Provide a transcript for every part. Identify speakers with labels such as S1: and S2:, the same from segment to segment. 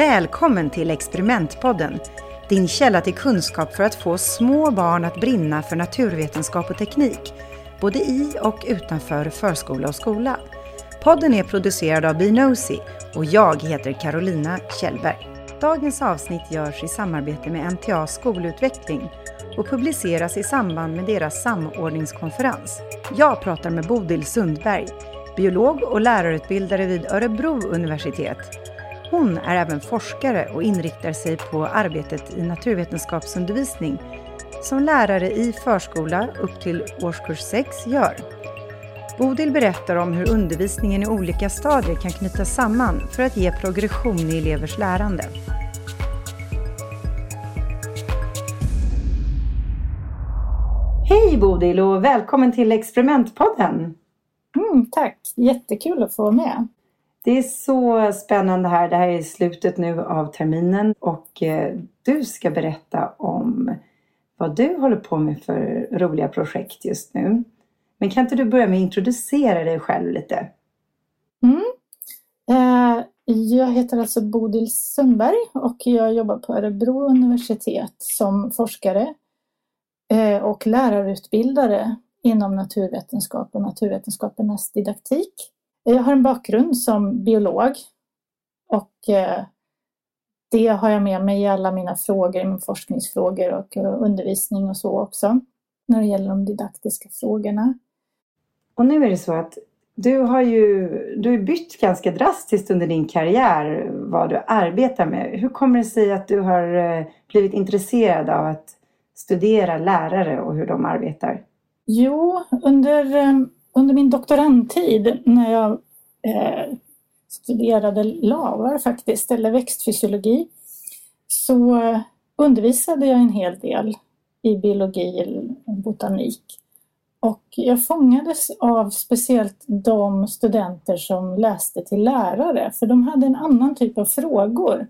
S1: Välkommen till Experimentpodden, din källa till kunskap för att få små barn att brinna för naturvetenskap och teknik, både i och utanför förskola och skola. Podden är producerad av Binosi och jag heter Carolina Kjellberg. Dagens avsnitt görs i samarbete med NTA Skolutveckling och publiceras i samband med deras samordningskonferens. Jag pratar med Bodil Sundberg, biolog och lärarutbildare vid Örebro universitet. Hon är även forskare och inriktar sig på arbetet i naturvetenskapsundervisning som lärare i förskola upp till årskurs 6 gör. Bodil berättar om hur undervisningen i olika stadier kan knytas samman för att ge progression i elevers lärande. Hej Bodil och välkommen till Experimentpodden!
S2: Mm, tack! Jättekul att få vara med.
S1: Det är så spännande här. Det här är slutet nu av terminen och eh, du ska berätta om vad du håller på med för roliga projekt just nu. Men kan inte du börja med att introducera dig själv lite?
S2: Mm. Eh, jag heter alltså Bodil Sundberg och jag jobbar på Örebro universitet som forskare eh, och lärarutbildare inom naturvetenskap och naturvetenskapernas didaktik. Jag har en bakgrund som biolog och eh, det har jag med mig i alla mina frågor, forskningsfrågor och undervisning och så också när det gäller de didaktiska frågorna.
S1: Och nu är det så att du har ju du har bytt ganska drastiskt under din karriär vad du arbetar med. Hur kommer det sig att du har eh, blivit intresserad av att studera lärare och hur de arbetar?
S2: Jo, under, eh, under min doktorandtid när jag eh, studerade lavar faktiskt, eller växtfysiologi, så undervisade jag en hel del i biologi och botanik. Och jag fångades av speciellt de studenter som läste till lärare, för de hade en annan typ av frågor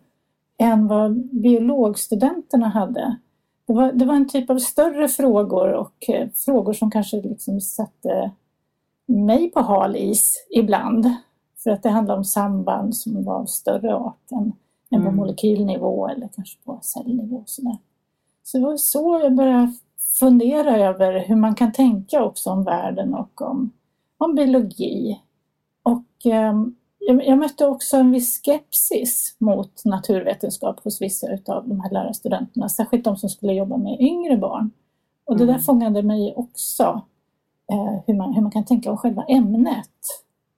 S2: än vad biologstudenterna hade. Det var, det var en typ av större frågor och eh, frågor som kanske liksom satte mig på hal is ibland. För att det handlade om samband som var av större art än, än på mm. molekylnivå eller kanske på cellnivå. Sådär. Så det var så jag började fundera över hur man kan tänka också om världen och om, om biologi. Och eh, jag, mötte också en viss skepsis mot naturvetenskap hos vissa av de här lärarstudenterna, särskilt de som skulle jobba med yngre barn. Och det där mm. fångade mig också, eh, hur, man, hur man kan tänka om själva ämnet.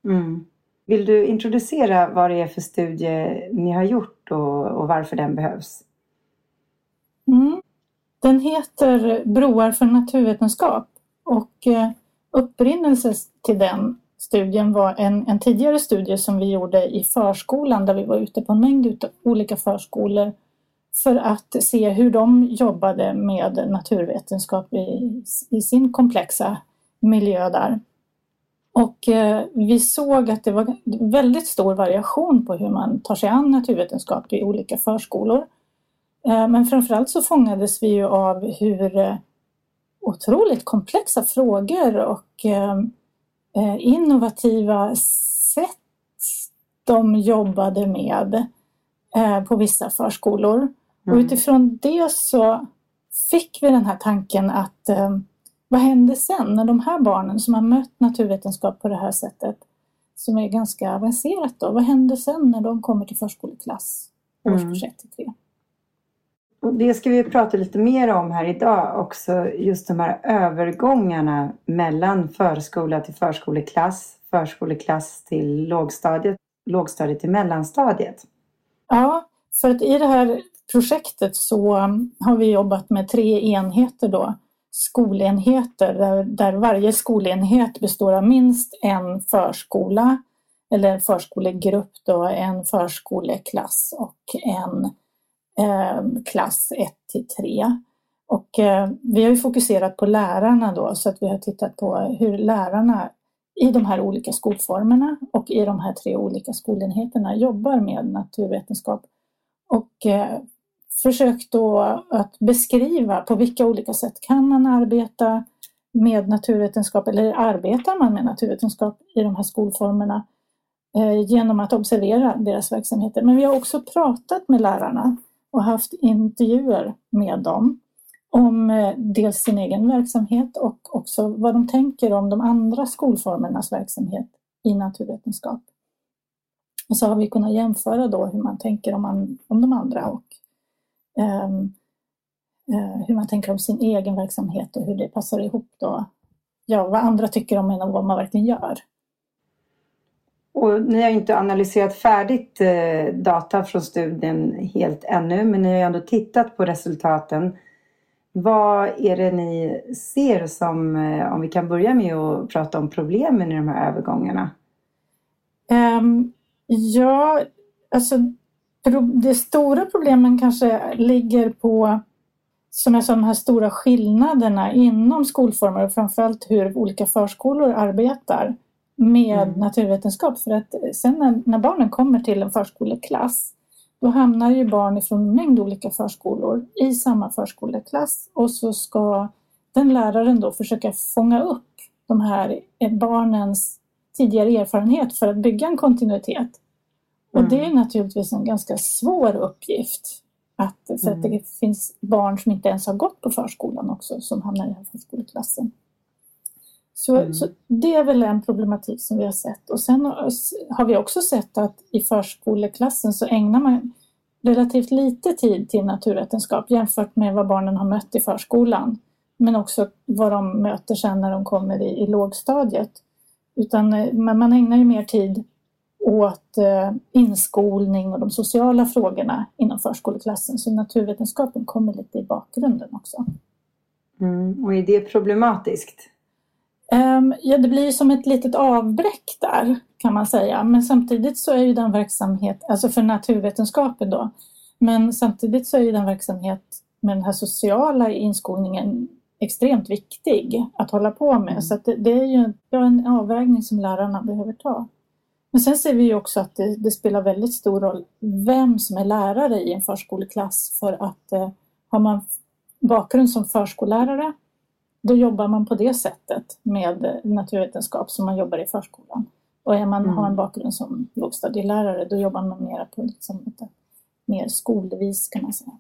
S1: Mm. Vill du introducera vad det är för studie ni har gjort och, och varför den behövs?
S2: Mm. Den heter Broar för naturvetenskap och eh, upprinnelsen till den studien var en, en tidigare studie som vi gjorde i förskolan där vi var ute på en mängd olika förskolor för att se hur de jobbade med naturvetenskap i, i sin komplexa miljö där. Och eh, vi såg att det var väldigt stor variation på hur man tar sig an naturvetenskap i olika förskolor. Eh, men framförallt så fångades vi ju av hur eh, otroligt komplexa frågor och eh, innovativa sätt de jobbade med på vissa förskolor. Mm. Och utifrån det så fick vi den här tanken att vad händer sen när de här barnen som har mött naturvetenskap på det här sättet, som är ganska avancerat då, vad händer sen när de kommer till förskoleklass, årskurs 1 till 3?
S1: Och det ska vi prata lite mer om här idag också, just de här övergångarna mellan förskola till förskoleklass, förskoleklass till lågstadiet, lågstadiet till mellanstadiet.
S2: Ja, för att i det här projektet så har vi jobbat med tre enheter då, skolenheter där, där varje skolenhet består av minst en förskola eller en förskolegrupp då, en förskoleklass och en eh, klass 1 till 3. Och eh, vi har ju fokuserat på lärarna då så att vi har tittat på hur lärarna i de här olika skolformerna och i de här tre olika skolenheterna jobbar med naturvetenskap. Och eh, försökt då att beskriva på vilka olika sätt kan man arbeta med naturvetenskap eller arbetar man med naturvetenskap i de här skolformerna eh, genom att observera deras verksamheter. Men vi har också pratat med lärarna och haft intervjuer med dem om eh, dels sin egen verksamhet och också vad de tänker om de andra skolformernas verksamhet i naturvetenskap. Och så har vi kunnat jämföra då hur man tänker om, man, om de andra och hur man tänker om sin egen verksamhet och hur det passar ihop då. Ja, vad andra tycker om en och vad man verkligen gör.
S1: Och ni har inte analyserat färdigt eh, data från studien helt ännu, men ni har ändå tittat på resultaten. Vad är det ni ser som, eh, om vi kan börja med att prata om problemen i de här övergångarna?
S2: Um, ja, alltså det stora problemen kanske ligger på, som jag sa, de här stora skillnaderna inom skolformer och framförallt hur olika förskolor arbetar med mm. naturvetenskap. För att sen när, när, barnen kommer till en förskoleklass då hamnar ju barn från en mängd olika förskolor i samma förskoleklass och så ska den läraren då försöka fånga upp de här barnens tidigare erfarenhet för att bygga en kontinuitet. Och mm. det är naturligtvis en ganska svår uppgift. Att, för mm. att det finns barn som inte ens har gått på förskolan också som hamnar i förskoleklassen. Så, mm. så, det är väl en problematik som vi har sett. Och sen har vi också sett att i förskoleklassen så ägnar man relativt lite tid till naturvetenskap jämfört med vad barnen har mött i förskolan. Men också vad de möter sen när de kommer i, i lågstadiet. Utan eh, man ägnar ju mer tid åt eh, inskolning och de sociala frågorna inom förskoleklassen. Så naturvetenskapen kommer lite i bakgrunden också.
S1: Mm. Och är det problematiskt?
S2: Um, ja, det blir som ett litet avbräck där kan man säga. Men samtidigt så är ju den verksamhet, alltså för naturvetenskapen då, men samtidigt så är ju den verksamhet med den här sociala inskolningen extremt viktig att hålla på med. Mm. Så det, det, är ju en avvägning som lärarna behöver ta. Men sen ser vi ju också att det, det, spelar väldigt stor roll vem som är lärare i en förskoleklass för att eh, har man bakgrund som förskollärare då jobbar man på det sättet med naturvetenskap som man jobbar i förskolan. Och är man mm. har en bakgrund som lågstadielärare då jobbar man mer på liksom ett, mer skolvis kan man säga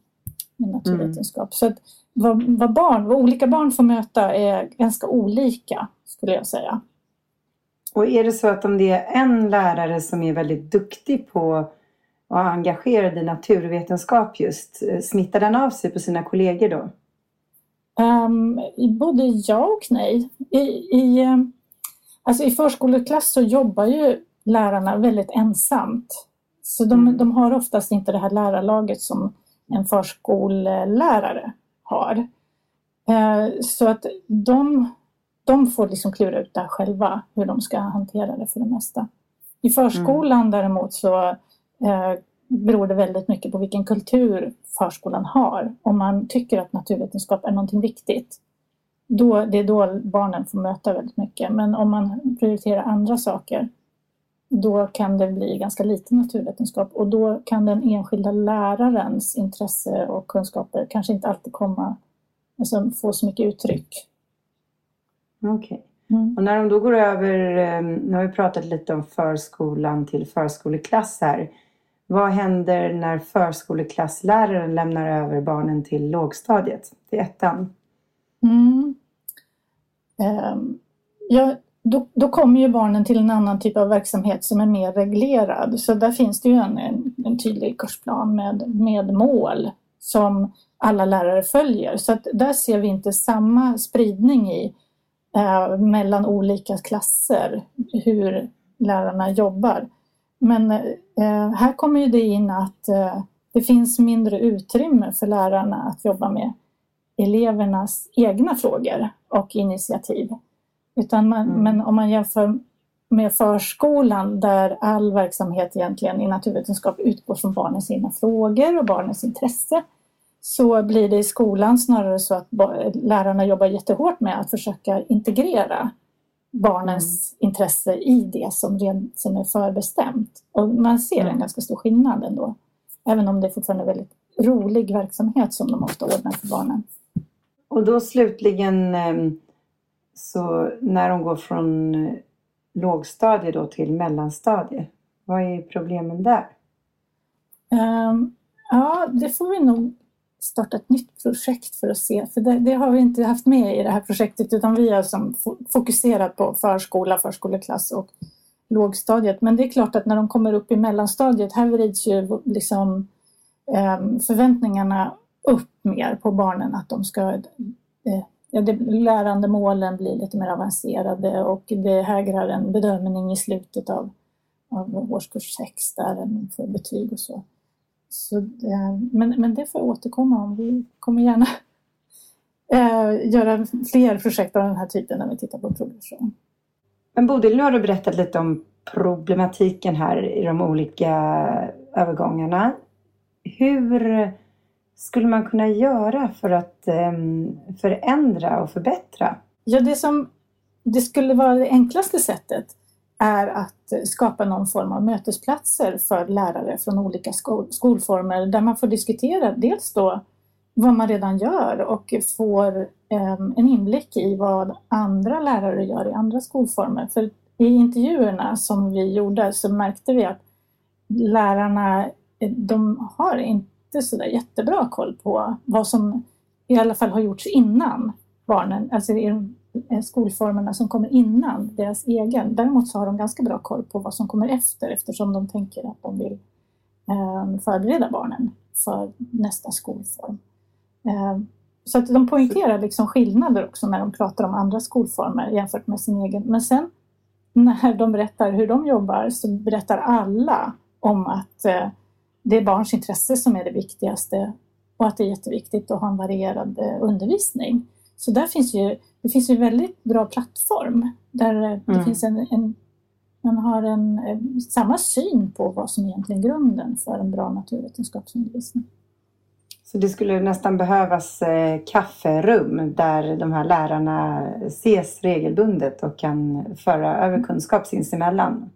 S2: med naturvetenskap. Mm. Så att vad, vad, barn, vad olika barn får möta är ganska olika skulle jag säga.
S1: Och är det så att om det är en lärare som är väldigt duktig på och engagerad i naturvetenskap just, eh, smittar den av sig på sina kollegor då?
S2: Um, både ja och nej. I, i, ehm, alltså I förskoleklass så jobbar ju lärarna väldigt ensamt. Så de, mm. de har oftast inte det här lärarlaget som en förskollärare har. Uh, så att de, de får liksom klura ut det själva, hur de ska hantera det för det mesta. I förskolan mm. däremot så uh, beror det väldigt mycket på vilken kultur förskolan har. Om man tycker att naturvetenskap är någonting viktigt, då, det är då barnen får möta väldigt mycket. Men om man prioriterar andra saker, då kan det bli ganska lite naturvetenskap och då kan den enskilda lärarens intresse och kunskaper kanske inte alltid komma, alltså få så mycket uttryck.
S1: Okej. Okay. Mm. Och när de då går över, eh, nu har vi pratat lite om förskolan till förskoleklass här. Vad händer när förskoleklassläraren lämnar över barnen till lågstadiet, till ettan?
S2: Mm. Um, ja, då, då, kommer ju barnen till en annan typ av verksamhet som är mer reglerad. Så där finns det ju en, en, en tydlig kursplan med, med mål som alla lärare följer. Så att där ser vi inte samma spridning i eh, mellan olika klasser, hur lärarna jobbar. Men eh, här kommer ju det in att eh, det finns mindre utrymme för lärarna att jobba med elevernas egna frågor och initiativ. Utan man, mm. Men om man jämför med förskolan där all verksamhet egentligen i naturvetenskap utgår från barnens egna frågor och barnens intresse så blir det i skolan snarare så att lärarna jobbar jättehårt med att försöka integrera barnens mm. intresse i det som, ren, som är förbestämt. Och man ser en mm. ganska stor skillnad ändå. Även om det är fortfarande väldigt rolig verksamhet som de ofta ordnar för barnen.
S1: Och då slutligen ehm, så när de går från lågstadie då till mellanstadie. Vad är problemen där?
S2: Um, ja, det får vi nog starta ett nytt projekt för att se. För det, det, har vi inte haft med i det här projektet utan vi har som fokuserat på förskola, förskoleklass och lågstadiet. Men det är klart att när de kommer upp i mellanstadiet, här vrids ju liksom ehm, förväntningarna upp mer på barnen att de ska eh, ja, det, lärandemålen blir lite mer avancerade och det hägrar en bedömning i slutet av, av årskurs 6 där de får betyg och så så men, men det får jag återkomma om. Vi kommer gärna äh, göra fler projekt av den här typen när vi tittar på progression.
S1: Men Bodil, nu har du berättat lite om problematiken här i de olika övergångarna. Hur skulle man kunna göra för att um, förändra och förbättra?
S2: Ja, det som det skulle vara det enklaste sättet är att skapa någon form av mötesplatser för lärare från olika skol skolformer där man får diskutera dels då vad man redan gör och får um, en inblick i vad andra lärare gör i andra skolformer. För i intervjuerna som vi gjorde så märkte vi att lärarna de har inte så sådär jättebra koll på vad som i alla fall har gjorts innan barnen, alltså i Eh, skolformerna som kommer innan deras egen. Däremot så har de ganska bra koll på vad som kommer efter eftersom de tänker att de vill eh, förbereda barnen för nästa skolform. Eh, så att de poängterar liksom skillnader också när de pratar om andra skolformer jämfört med sin egen. Men sen när de berättar hur de jobbar så berättar alla om att det är barns intresse som är det viktigaste och att det är jätteviktigt att ha en varierad undervisning. Så där finns ju, det finns ju väldigt bra plattform där mm. det finns en, en, man har en, eh, samma syn på vad som egentligen är grunden för en bra naturvetenskapsundervisning.
S1: Så det skulle nästan behövas eh, kafferum där de här lärarna ses regelbundet och kan föra över kunskap sinsemellan?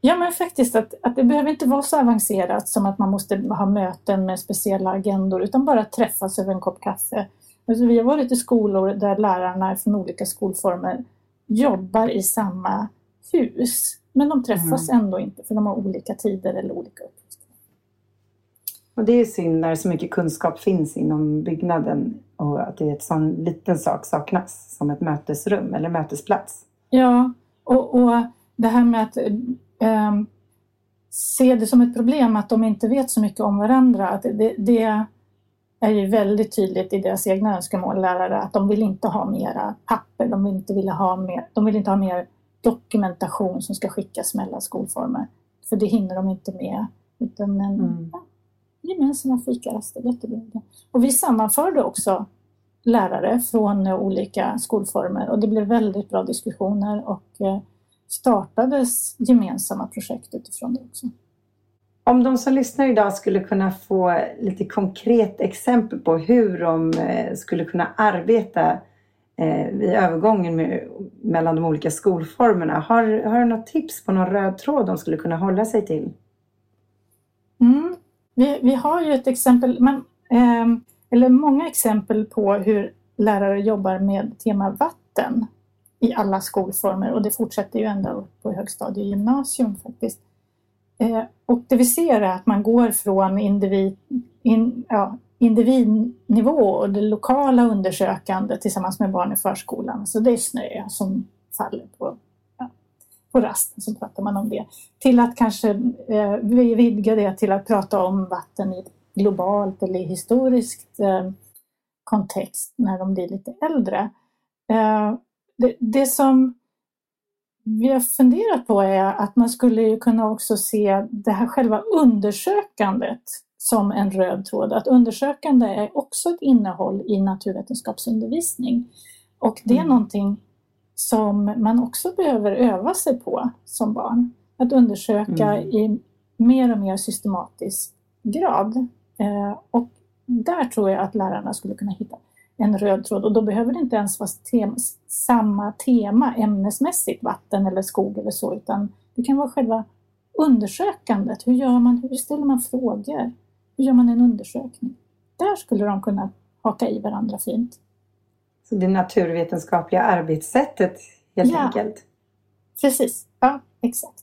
S2: Ja, men faktiskt att, att det behöver inte vara så avancerat som att man måste ha möten med speciella agendor utan bara träffas över en kopp kaffe. Alltså, vi har varit i skolor där lärarna från olika skolformer jobbar i samma hus. Men de träffas mm. ändå inte för de har olika tider eller olika uppgifter.
S1: Och det är synd när så mycket kunskap finns inom byggnaden och att det är en sån liten sak saknas som ett mötesrum eller mötesplats.
S2: Ja, och, och det här med att eh, se det som ett problem att de inte vet så mycket om varandra. Att det, det är ju väldigt tydligt i deras egna önskemål, lärare, att de vill inte ha mera papper, de vill inte, vilja ha mer, de vill inte ha mer dokumentation som ska skickas mellan skolformer. För det hinner de inte med. Utan en mm. ja, gemensamma fikaraster, jättebra. Och vi sammanförde också lärare från olika skolformer och det blev väldigt bra diskussioner och eh, startades gemensamma projekt utifrån det också.
S1: Om de som lyssnar idag skulle kunna få lite konkret exempel på hur de eh, skulle kunna arbeta eh, i vid övergången med, mellan de olika skolformerna. Har, har du något tips på någon röd tråd de skulle kunna hålla sig till?
S2: Mm. Vi, vi har ju ett exempel, men, eh, eller många exempel på hur lärare jobbar med tema vatten i alla skolformer och det fortsätter ju ända upp på högstadie och gymnasium faktiskt. Eh, och det vi ser är att man går från individ, in, ja, individnivå och det lokala undersökande tillsammans med barn i förskolan. Så det är snö som faller på, ja, på rasten, så pratar man om det. Till att kanske eh, vidga det till att prata om vatten i globalt eller historiskt eh, kontext när de blir lite äldre. Eh, det, det som vi har funderat på är att man skulle kunna också se det här själva undersökandet som en röd tråd. Att undersökande är också ett innehåll i naturvetenskapsundervisning. Och det är mm. någonting som man också behöver öva sig på som barn. Att undersöka mm. i mer och mer systematisk grad. Eh, och där tror jag att lärarna skulle kunna hitta en röd tråd och då behöver det inte ens vara tema, samma tema ämnesmässigt, vatten eller skog eller så, utan det kan vara själva undersökandet. Hur gör man? Hur ställer man frågor? Hur gör man en undersökning? Där skulle de kunna haka i varandra fint.
S1: Så det naturvetenskapliga arbetssättet helt ja, enkelt?
S2: Precis, ja exakt.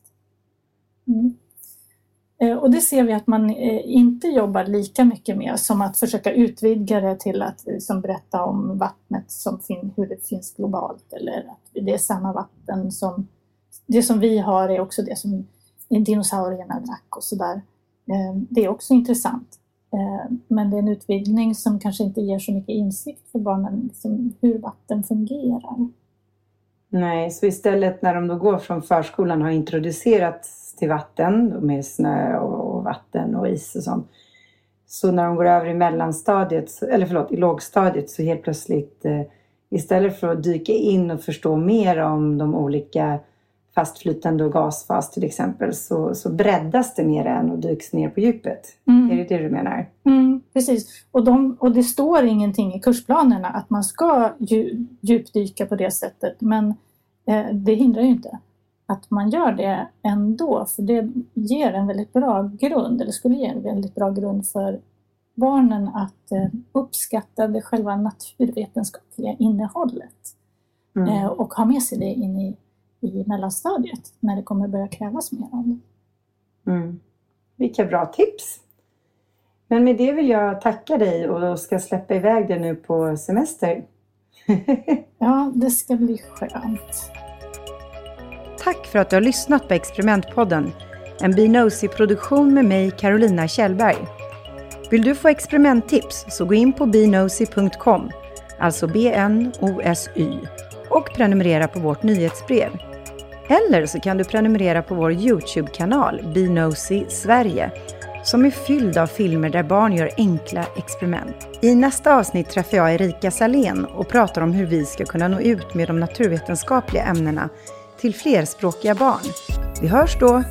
S2: Eh, och det ser vi att man eh, inte jobbar lika mycket med som att försöka utvidga det till att liksom berätta om vattnet som fin, hur det finns globalt eller att det är samma vatten som det som vi har är också det som dinosaurierna drack och sådär. Det är också intressant. Men det är en utvidgning som kanske inte ger så mycket insikt för barnen liksom hur vatten fungerar.
S1: Nej, så istället när de då går från förskolan har introducerats till vatten med snö och vatten och is och sånt. Så när de går över i mellanstadiet, eller förlåt, i lågstadiet så helt plötsligt eh, istället för att dyka in och förstå mer om de olika fastflytande och gasfas till exempel så, så breddas det mer än och dyks ner på djupet. Mm. Är det det du menar?
S2: Mm, precis. Och, de, och det står ingenting i kursplanerna att man ska djupdyka på det sättet men eh, det hindrar ju inte att man gör det ändå för det ger en väldigt bra grund, eller skulle ge en väldigt bra grund för barnen att eh, uppskatta det själva naturvetenskapliga innehållet mm. eh, och ha med sig det in i i mellanstadiet när det kommer börja krävas mer av det.
S1: Mm. Vilka bra tips! Men med det vill jag tacka dig och ska släppa iväg dig nu på semester.
S2: ja, det ska bli skönt.
S1: Tack för att du har lyssnat på Experimentpodden. En Benosy-produktion med mig, Carolina Kjellberg. Vill du få experimenttips så gå in på benosy.com, alltså B-N-O-S-Y, och prenumerera på vårt nyhetsbrev. Eller så kan du prenumerera på vår Youtube-kanal Binosi Sverige som är fylld av filmer där barn gör enkla experiment. I nästa avsnitt träffar jag Erika Salén och pratar om hur vi ska kunna nå ut med de naturvetenskapliga ämnena till flerspråkiga barn. Vi hörs då!